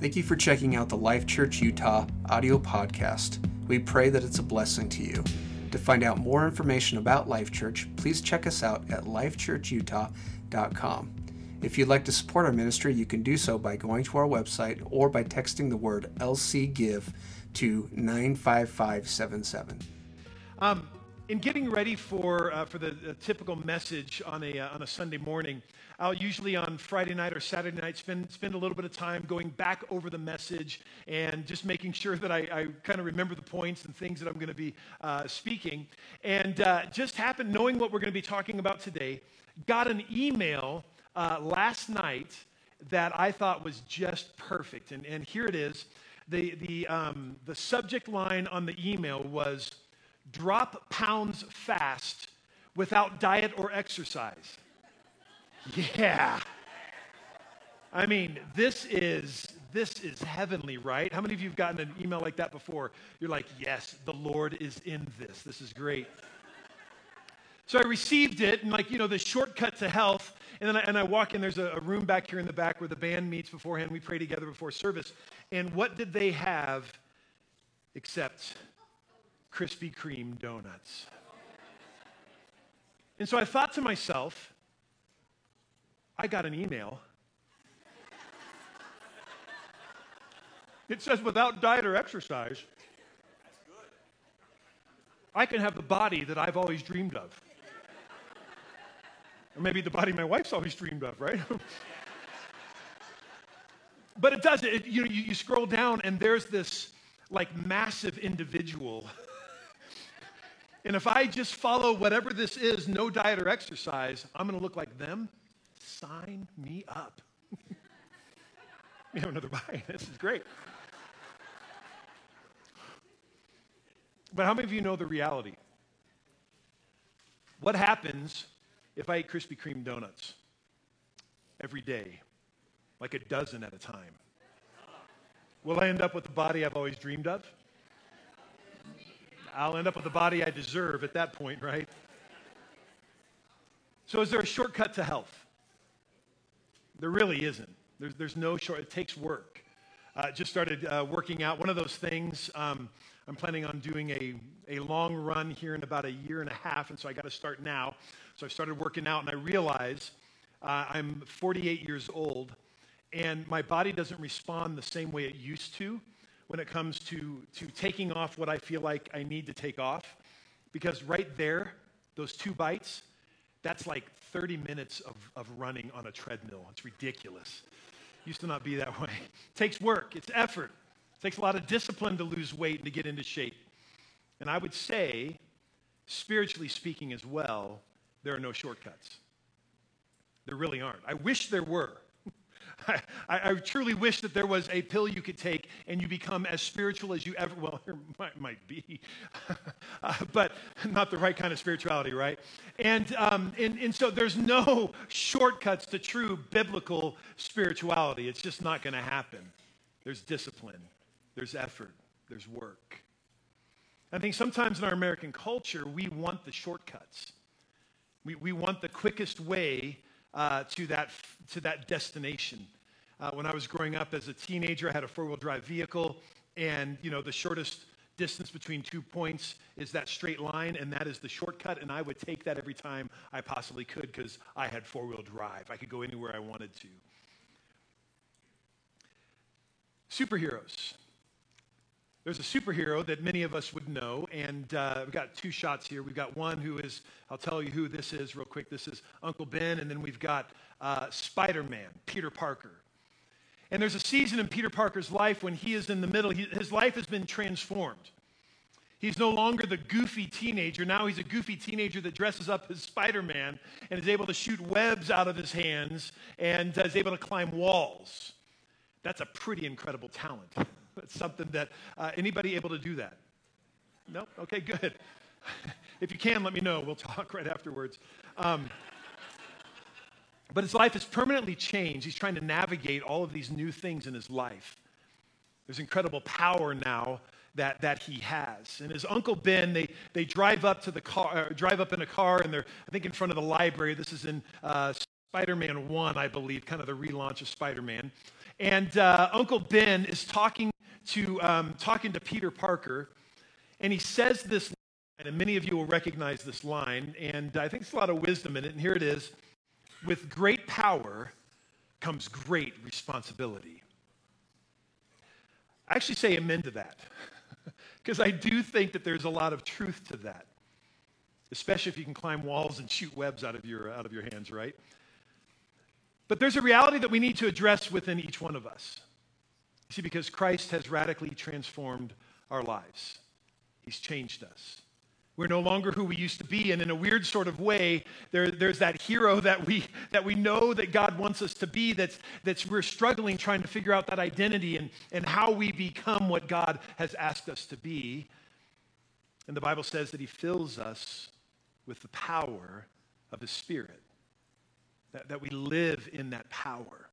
Thank you for checking out the Life Church Utah audio podcast. We pray that it's a blessing to you. To find out more information about Life Church, please check us out at lifechurchutah.com. If you'd like to support our ministry, you can do so by going to our website or by texting the word LC Give to 95577. Um, in getting ready for, uh, for the, the, typical message on a, uh, on a Sunday morning, I'll usually on Friday night or Saturday night spend, spend a little bit of time going back over the message and just making sure that I, I kind of remember the points and things that I'm going to be uh, speaking. And uh, just happened, knowing what we're going to be talking about today, got an email uh, last night that I thought was just perfect. And, and here it is. The, the, um, the subject line on the email was drop pounds fast without diet or exercise. Yeah. I mean, this is this is heavenly, right? How many of you have gotten an email like that before? You're like, "Yes, the Lord is in this. This is great." So I received it, and like you know, the shortcut to health. And then I, and I walk in. There's a, a room back here in the back where the band meets beforehand. We pray together before service. And what did they have except Krispy Kreme donuts? And so I thought to myself, I got an email. It says without diet or exercise, I can have the body that I've always dreamed of. Or maybe the body my wife's always dreamed of, right? but it does. It, you, you, you scroll down and there's this like massive individual. And if I just follow whatever this is, no diet or exercise, I'm going to look like them. Sign me up. you have another buy. This is great. But how many of you know the reality? What happens if I eat Krispy Kreme donuts every day, like a dozen at a time? Will I end up with the body I've always dreamed of? I'll end up with the body I deserve at that point, right? So, is there a shortcut to health? There really isn't. There's, there's no short, it takes work. Uh, just started uh, working out. One of those things, um, I'm planning on doing a, a long run here in about a year and a half, and so I got to start now. So I started working out, and I realize uh, I'm 48 years old, and my body doesn't respond the same way it used to when it comes to, to taking off what I feel like I need to take off. Because right there, those two bites, that's like 30 minutes of, of running on a treadmill. It's ridiculous. Used to not be that way. It takes work, it's effort. It takes a lot of discipline to lose weight and to get into shape. And I would say, spiritually speaking as well, there are no shortcuts. There really aren't. I wish there were. I, I, truly wish that there was a pill you could take and you become as spiritual as you ever, well, there might, might be, uh, but not the right kind of spirituality, right? And, um, and, and so there's no shortcuts to true biblical spirituality. It's just not going to happen. There's discipline, there's effort, there's work. I think sometimes in our American culture, we want the shortcuts. We, we want the quickest way uh, to, that, to that destination. Uh, when I was growing up as a teenager, I had a four wheel drive vehicle, and you know the shortest distance between two points is that straight line, and that is the shortcut. And I would take that every time I possibly could because I had four wheel drive. I could go anywhere I wanted to. Superheroes. There's a superhero that many of us would know, and uh, we've got two shots here. We've got one who is, I'll tell you who this is real quick. This is Uncle Ben, and then we've got uh, Spider Man, Peter Parker. And there's a season in Peter Parker's life when he is in the middle, he, his life has been transformed. He's no longer the goofy teenager. Now he's a goofy teenager that dresses up as Spider Man and is able to shoot webs out of his hands and is able to climb walls. That's a pretty incredible talent. That's something that, uh, anybody able to do that? No? Okay, good. if you can, let me know. We'll talk right afterwards. Um, but his life has permanently changed. He's trying to navigate all of these new things in his life. There's incredible power now that, that he has. And his uncle Ben, they, they drive up to the car, uh, drive up in a car, and they're, I think, in front of the library. This is in uh, Spider Man 1, I believe, kind of the relaunch of Spider Man. And uh, Uncle Ben is talking to, um, talking to Peter Parker, and he says this line, and many of you will recognize this line, and I think there's a lot of wisdom in it, and here it is With great power comes great responsibility. I actually say amen to that, because I do think that there's a lot of truth to that, especially if you can climb walls and shoot webs out of your, out of your hands, right? But there's a reality that we need to address within each one of us. See, because Christ has radically transformed our lives, He's changed us. We're no longer who we used to be. And in a weird sort of way, there, there's that hero that we, that we know that God wants us to be that's, that's we're struggling trying to figure out that identity and, and how we become what God has asked us to be. And the Bible says that He fills us with the power of His Spirit, that, that we live in that power.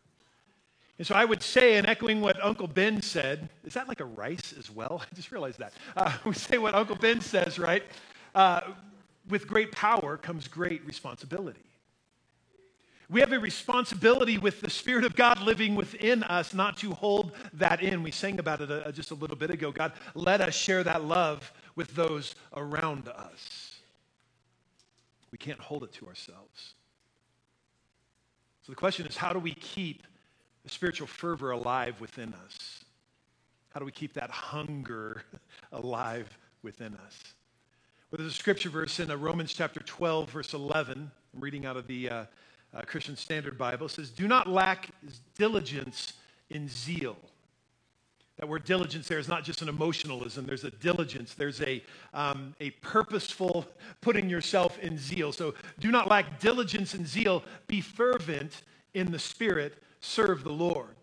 And so I would say, and echoing what Uncle Ben said, is that like a rice as well? I just realized that. Uh, we say what Uncle Ben says, right? Uh, with great power comes great responsibility. We have a responsibility with the Spirit of God living within us not to hold that in. We sang about it uh, just a little bit ago. God, let us share that love with those around us. We can't hold it to ourselves. So the question is how do we keep the spiritual fervor alive within us? How do we keep that hunger alive within us? Well, there's a scripture verse in uh, Romans chapter 12, verse 11. I'm reading out of the uh, uh, Christian Standard Bible. It says, Do not lack diligence in zeal. That word diligence there is not just an emotionalism. There's a diligence. There's a, um, a purposeful putting yourself in zeal. So do not lack diligence and zeal. Be fervent in the Spirit. Serve the Lord.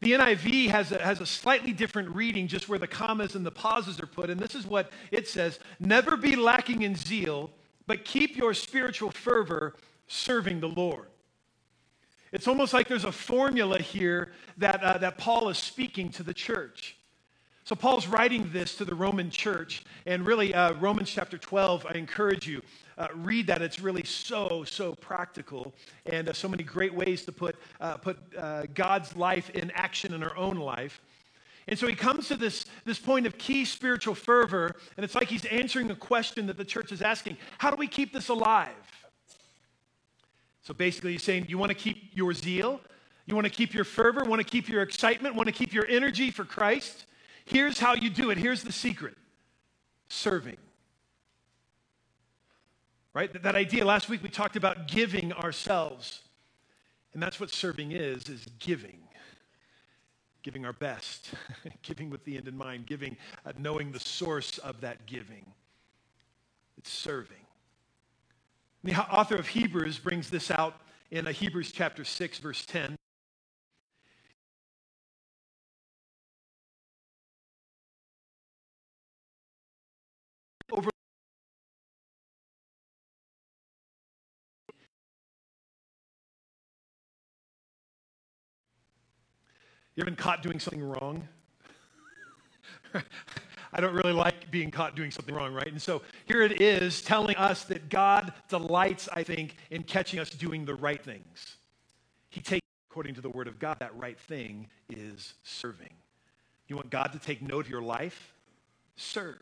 The NIV has a, has a slightly different reading, just where the commas and the pauses are put. And this is what it says Never be lacking in zeal, but keep your spiritual fervor serving the Lord. It's almost like there's a formula here that, uh, that Paul is speaking to the church. So, Paul's writing this to the Roman church, and really, uh, Romans chapter 12, I encourage you, uh, read that. It's really so, so practical, and uh, so many great ways to put, uh, put uh, God's life in action in our own life. And so he comes to this, this point of key spiritual fervor, and it's like he's answering a question that the church is asking How do we keep this alive? So basically, he's saying, You want to keep your zeal? You want to keep your fervor? Want to keep your excitement? Want to keep your energy for Christ? Here's how you do it. Here's the secret serving. Right? That, that idea, last week we talked about giving ourselves. And that's what serving is, is giving. Giving our best, giving with the end in mind, giving, uh, knowing the source of that giving. It's serving. The author of Hebrews brings this out in uh, Hebrews chapter 6, verse 10. You ever been caught doing something wrong? I don't really like being caught doing something wrong, right? And so here it is telling us that God delights, I think, in catching us doing the right things. He takes, according to the word of God, that right thing is serving. You want God to take note of your life? Serve.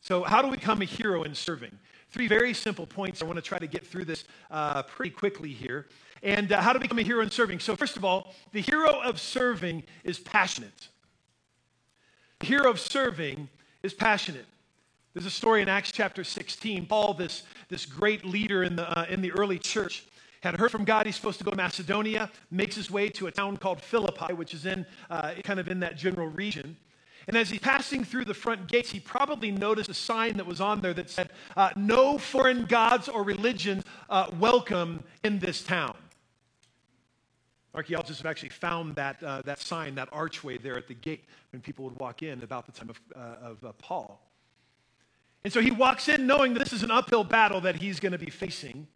So, how do we become a hero in serving? Three very simple points. I want to try to get through this uh, pretty quickly here. And uh, how to become a hero in serving. So, first of all, the hero of serving is passionate. The hero of serving is passionate. There's a story in Acts chapter 16. Paul, this, this great leader in the, uh, in the early church, had heard from God he's supposed to go to Macedonia, makes his way to a town called Philippi, which is in uh, kind of in that general region. And as he's passing through the front gates, he probably noticed a sign that was on there that said, uh, No foreign gods or religions uh, welcome in this town. Archaeologists have actually found that, uh, that sign, that archway there at the gate when people would walk in about the time of, uh, of uh, Paul. And so he walks in knowing this is an uphill battle that he's going to be facing.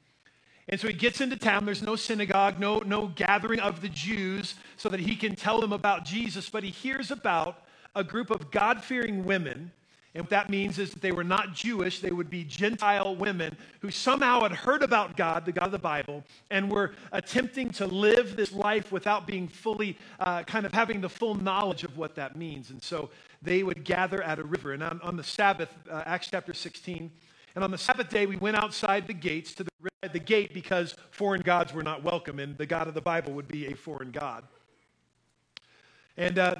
And so he gets into town. There's no synagogue, no, no gathering of the Jews so that he can tell them about Jesus. But he hears about a group of God fearing women And what that means is that they were not Jewish, they would be Gentile women who somehow had heard about God, the God of the Bible, and were attempting to live this life without being fully, uh, kind of having the full knowledge of what that means. And so they would gather at a river. And on, on the Sabbath, uh, Acts chapter 16, and on the Sabbath day, we went outside the gates to the, the gate because foreign gods were not welcome, and the God of the Bible would be a foreign God. And uh,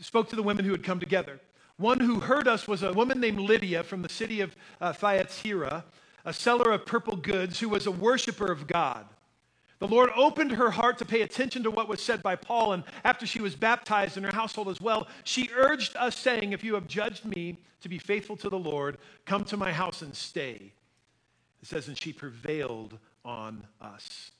spoke to the women who had come together. One who heard us was a woman named Lydia from the city of uh, Thyatira, a seller of purple goods who was a worshiper of God. The Lord opened her heart to pay attention to what was said by Paul, and after she was baptized in her household as well, she urged us, saying, If you have judged me to be faithful to the Lord, come to my house and stay. It says, And she prevailed on us.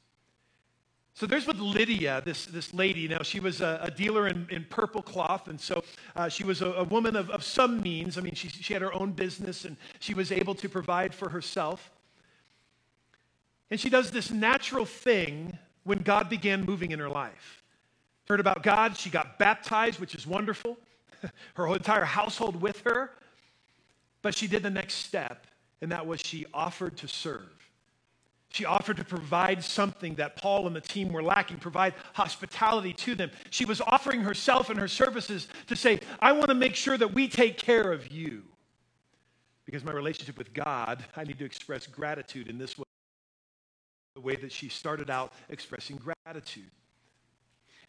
So there's with Lydia, this, this lady. Now, she was a, a dealer in, in purple cloth, and so uh, she was a, a woman of, of some means. I mean, she, she had her own business, and she was able to provide for herself. And she does this natural thing when God began moving in her life. Heard about God, she got baptized, which is wonderful. her entire household with her. But she did the next step, and that was she offered to serve. She offered to provide something that Paul and the team were lacking, provide hospitality to them. She was offering herself and her services to say, I want to make sure that we take care of you. Because my relationship with God, I need to express gratitude in this way, the way that she started out expressing gratitude.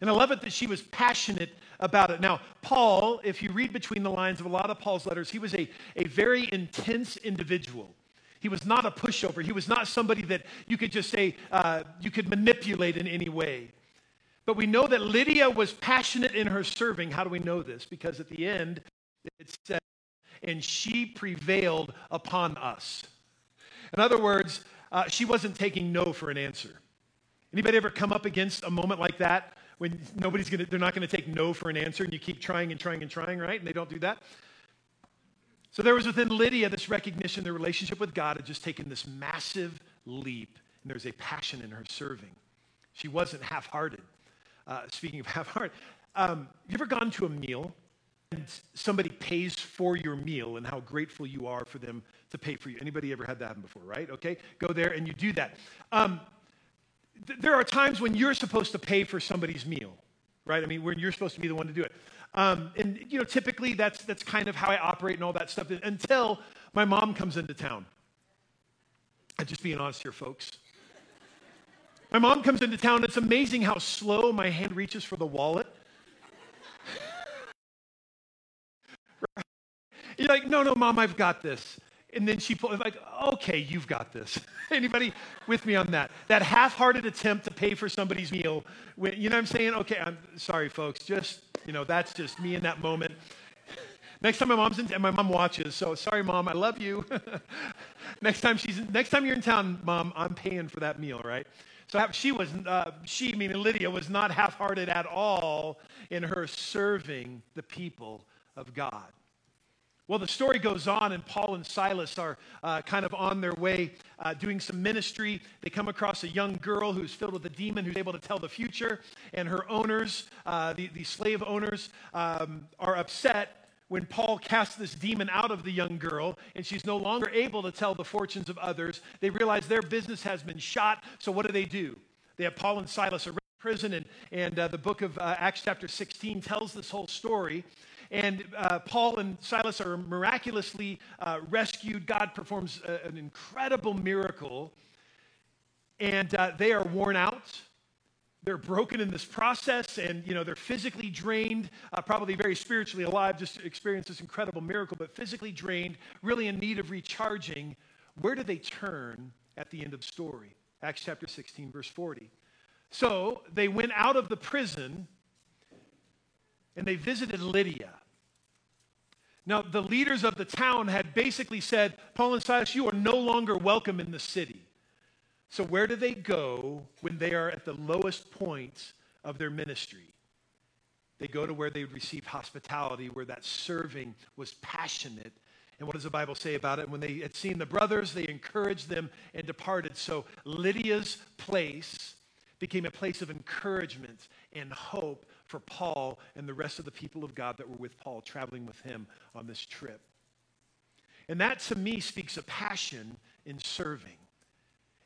And I love it that she was passionate about it. Now, Paul, if you read between the lines of a lot of Paul's letters, he was a, a very intense individual. He was not a pushover. He was not somebody that you could just say uh, you could manipulate in any way. But we know that Lydia was passionate in her serving. How do we know this? Because at the end, it says, and she prevailed upon us. In other words, uh, she wasn't taking no for an answer. Anybody ever come up against a moment like that when nobody's gonna, they're not gonna take no for an answer and you keep trying and trying and trying, right? And they don't do that? So there was within Lydia this recognition the relationship with God had just taken this massive leap, and there's a passion in her serving. She wasn't half hearted. Uh, speaking of half hearted, um, you ever gone to a meal and somebody pays for your meal and how grateful you are for them to pay for you? Anybody ever had that happen before, right? Okay, go there and you do that. Um, th- there are times when you're supposed to pay for somebody's meal, right? I mean, when you're supposed to be the one to do it. Um, and, you know, typically that's, that's kind of how I operate and all that stuff until my mom comes into town. I'm just being honest here, folks. My mom comes into town. It's amazing how slow my hand reaches for the wallet. You're like, no, no, mom, I've got this. And then she pulls, like, okay, you've got this. Anybody with me on that? That half-hearted attempt to pay for somebody's meal. When, you know what I'm saying? Okay, I'm sorry, folks. Just, you know, that's just me in that moment. Next time my mom's in, and my mom watches, so sorry, mom, I love you. next time she's, next time you're in town, mom, I'm paying for that meal, right? So she was, uh, she, meaning Lydia, was not half-hearted at all in her serving the people of God. Well, the story goes on, and Paul and Silas are uh, kind of on their way uh, doing some ministry. They come across a young girl who's filled with a demon who's able to tell the future, and her owners, uh, the, the slave owners, um, are upset when Paul casts this demon out of the young girl and she's no longer able to tell the fortunes of others. They realize their business has been shot, so what do they do? They have Paul and Silas arrested in prison, and, and uh, the book of uh, Acts, chapter 16, tells this whole story. And uh, Paul and Silas are miraculously uh, rescued. God performs a, an incredible miracle. And uh, they are worn out. They're broken in this process, and you know they're physically drained, uh, probably very spiritually alive, just to experience this incredible miracle, but physically drained, really in need of recharging. Where do they turn at the end of the story? Acts chapter 16, verse 40. So they went out of the prison and they visited Lydia. Now, the leaders of the town had basically said, Paul and Silas, you are no longer welcome in the city. So, where do they go when they are at the lowest point of their ministry? They go to where they would receive hospitality, where that serving was passionate. And what does the Bible say about it? When they had seen the brothers, they encouraged them and departed. So, Lydia's place became a place of encouragement and hope for Paul and the rest of the people of God that were with Paul, traveling with him on this trip. And that to me speaks of passion in serving.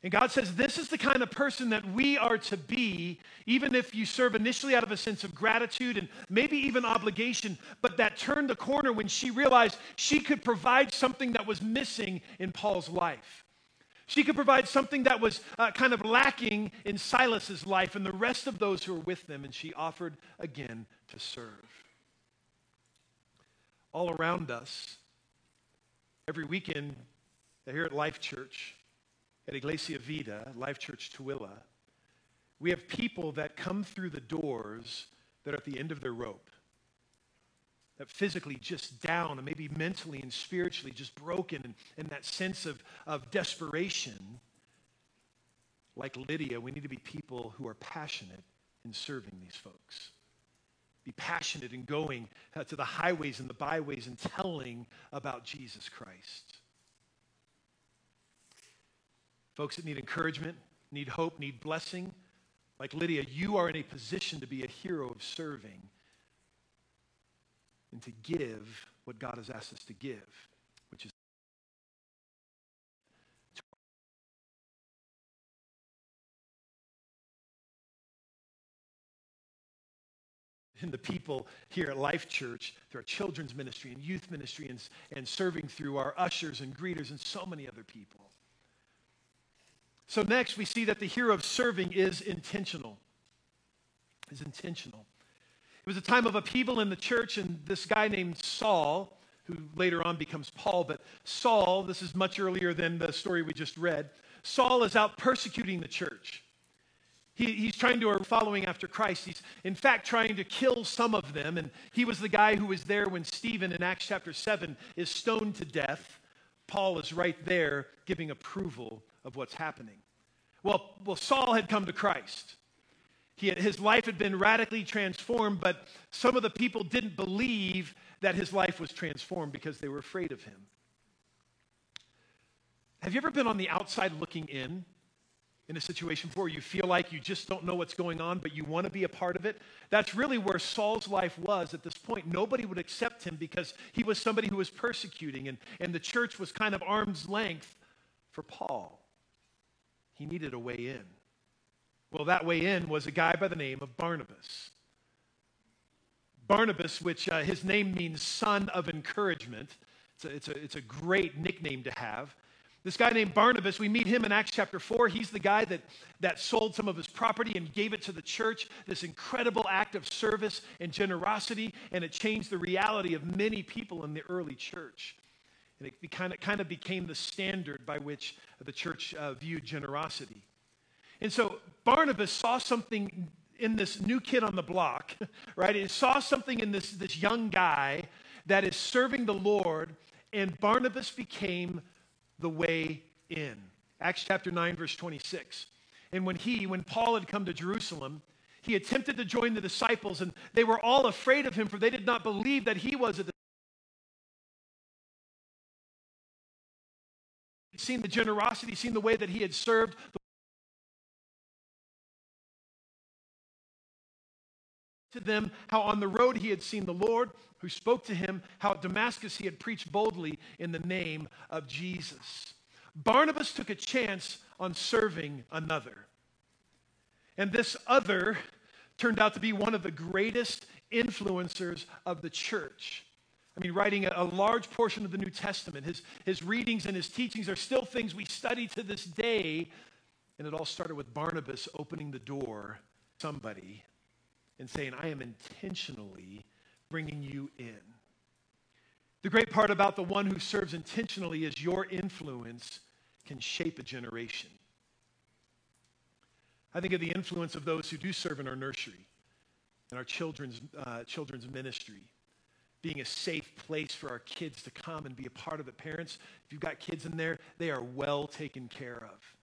And God says, This is the kind of person that we are to be, even if you serve initially out of a sense of gratitude and maybe even obligation, but that turned the corner when she realized she could provide something that was missing in Paul's life. She could provide something that was uh, kind of lacking in Silas's life and the rest of those who were with them, and she offered again to serve. All around us, every weekend here at Life Church, at Iglesia Vida, Life Church Tooele, we have people that come through the doors that are at the end of their rope. That physically just down and maybe mentally and spiritually just broken and, and that sense of, of desperation. Like Lydia, we need to be people who are passionate in serving these folks. Be passionate in going uh, to the highways and the byways and telling about Jesus Christ. Folks that need encouragement, need hope, need blessing, like Lydia, you are in a position to be a hero of serving and to give what God has asked us to give, which is and the people here at Life Church through our children's ministry and youth ministry and, and serving through our ushers and greeters and so many other people. So, next, we see that the hero of serving is intentional. Is intentional. It was a time of upheaval in the church, and this guy named Saul, who later on becomes Paul, but Saul, this is much earlier than the story we just read, Saul is out persecuting the church. He, he's trying to, or following after Christ. He's, in fact, trying to kill some of them. And he was the guy who was there when Stephen in Acts chapter 7 is stoned to death. Paul is right there giving approval of what's happening. Well, well Saul had come to Christ. He his life had been radically transformed, but some of the people didn't believe that his life was transformed because they were afraid of him. Have you ever been on the outside looking in in a situation where you feel like you just don't know what's going on, but you want to be a part of it? That's really where Saul's life was at this point. Nobody would accept him because he was somebody who was persecuting, and, and the church was kind of arm's length for Paul. He needed a way in. Well, that way in was a guy by the name of Barnabas. Barnabas, which uh, his name means son of encouragement. It's a, it's, a, it's a great nickname to have. This guy named Barnabas, we meet him in Acts chapter 4. He's the guy that, that sold some of his property and gave it to the church. This incredible act of service and generosity, and it changed the reality of many people in the early church. And it kind of, kind of became the standard by which the church uh, viewed generosity. And so Barnabas saw something in this new kid on the block, right? He saw something in this, this young guy that is serving the Lord, and Barnabas became the way in. Acts chapter 9, verse 26. And when he, when Paul had come to Jerusalem, he attempted to join the disciples, and they were all afraid of him, for they did not believe that he was a seen the generosity, seen the way that he had served. To them, how on the road he had seen the Lord who spoke to him, how at Damascus he had preached boldly in the name of Jesus. Barnabas took a chance on serving another. And this other turned out to be one of the greatest influencers of the church. I mean, writing a, large portion of the New Testament. His, his readings and his teachings are still things we study to this day. And it all started with Barnabas opening the door somebody and saying, I am intentionally bringing you in. The great part about the one who serves intentionally is your influence can shape a generation. I think of the influence of those who do serve in our nursery, and our children's, uh, children's ministry being a safe place for our kids to come and be a part of it. Parents, if you've got kids in there, they are well taken care of.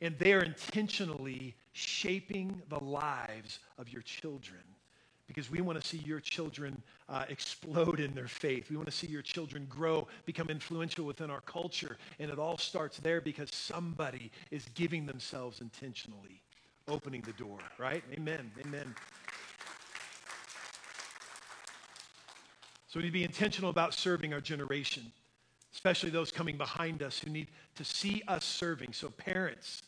And they are intentionally shaping the lives of your children because we want to see your children uh, explode in their faith. We want to see your children grow, become influential within our culture. And it all starts there because somebody is giving themselves intentionally, opening the door, right? Amen. Amen. So we need to be intentional about serving our generation. especially those coming behind us who need to see us serving. So, parents,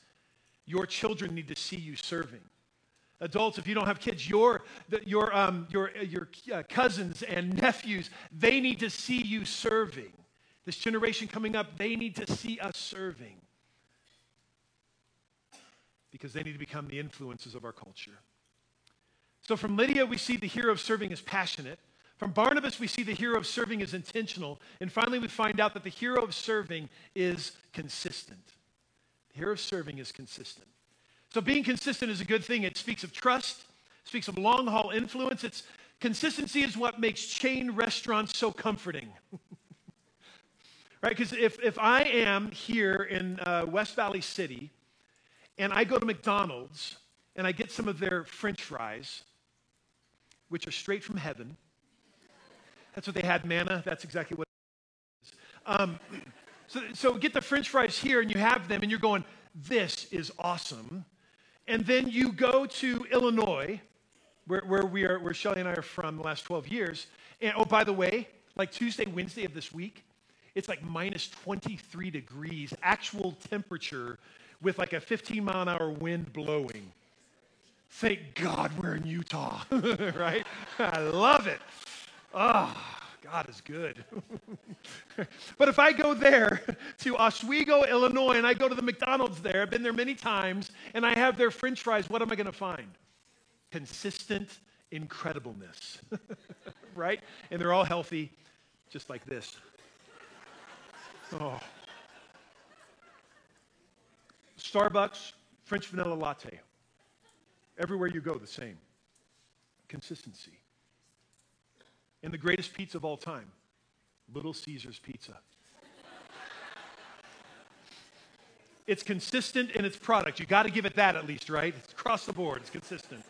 your children need to see you serving. Adults, if you don't have kids, your, your, um, your, your uh, cousins and nephews, they need to see you serving. This generation coming up, they need to see us serving because they need to become the influences of our culture. So from Lydia, we see the hero of serving is passionate. From Barnabas, we see the hero of serving is intentional. And finally, we find out that the hero of serving is consistent. Of serving is consistent. So being consistent is a good thing. It speaks of trust, speaks of long haul influence. It's consistency is what makes chain restaurants so comforting. right? Because if, if I am here in uh, West Valley City and I go to McDonald's and I get some of their french fries, which are straight from heaven, that's what they had manna. That's exactly what it is. Um, so, so get the french fries here and you have them and you're going, this is awesome. And then you go to Illinois, where, where, we are, where Shelly and I are from the last 12 years. And oh, by the way, like Tuesday, Wednesday of this week, it's like minus 23 degrees, actual temperature with like a 15 mile an hour wind blowing. Thank God we're in Utah, right? I love it. Ah. Oh. God is good. but if I go there to Oswego, Illinois, and I go to the McDonald's there, I've been there many times, and I have their french fries, what am I going to find? Consistent incredibleness, right? And they're all healthy, just like this. Oh. Starbucks, French vanilla latte. Everywhere you go, the same. Consistency. And the greatest pizza of all time, Little Caesars Pizza. it's consistent in its product. You got to give it that at least, right? It's across the board, it's consistent.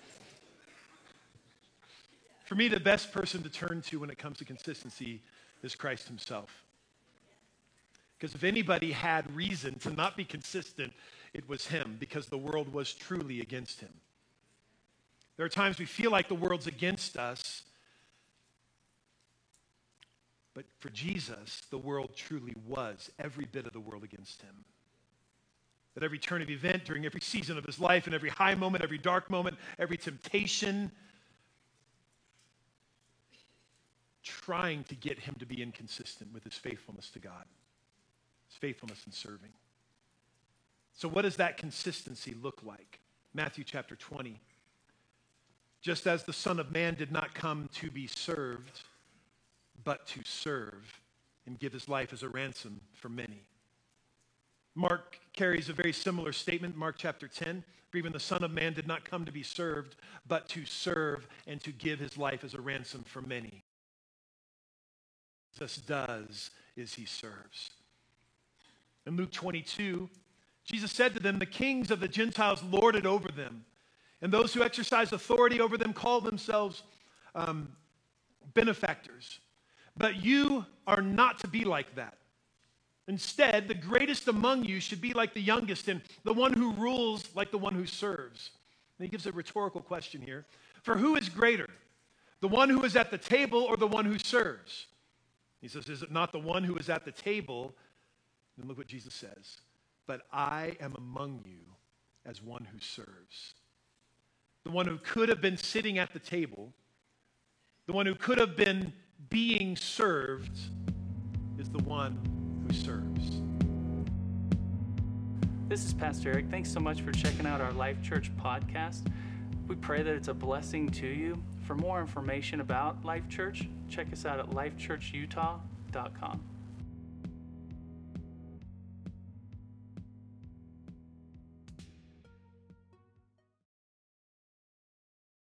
For me, the best person to turn to when it comes to consistency is Christ Himself. Because if anybody had reason to not be consistent, it was Him, because the world was truly against Him. There are times we feel like the world's against us, but for Jesus, the world truly was every bit of the world against him. At every turn of event, during every season of his life, in every high moment, every dark moment, every temptation, trying to get him to be inconsistent with his faithfulness to God, his faithfulness in serving. So, what does that consistency look like? Matthew chapter 20. Just as the Son of Man did not come to be served, but to serve and give his life as a ransom for many. Mark carries a very similar statement, Mark chapter 10. For even the Son of Man did not come to be served, but to serve and to give his life as a ransom for many. Jesus does is he serves. In Luke 22, Jesus said to them, The kings of the Gentiles lord it over them, and those who exercise authority over them call themselves um, benefactors. But you are not to be like that. Instead, the greatest among you should be like the youngest, and the one who rules like the one who serves. And he gives a rhetorical question here For who is greater, the one who is at the table or the one who serves? He says, Is it not the one who is at the table? And look what Jesus says. But I am among you as one who serves. The one who could have been sitting at the table, the one who could have been being served is the one who serves. This is Pastor Eric. Thanks so much for checking out our Life Church podcast. We pray that it's a blessing to you. For more information about Life Church, check us out at lifechurchutah.com.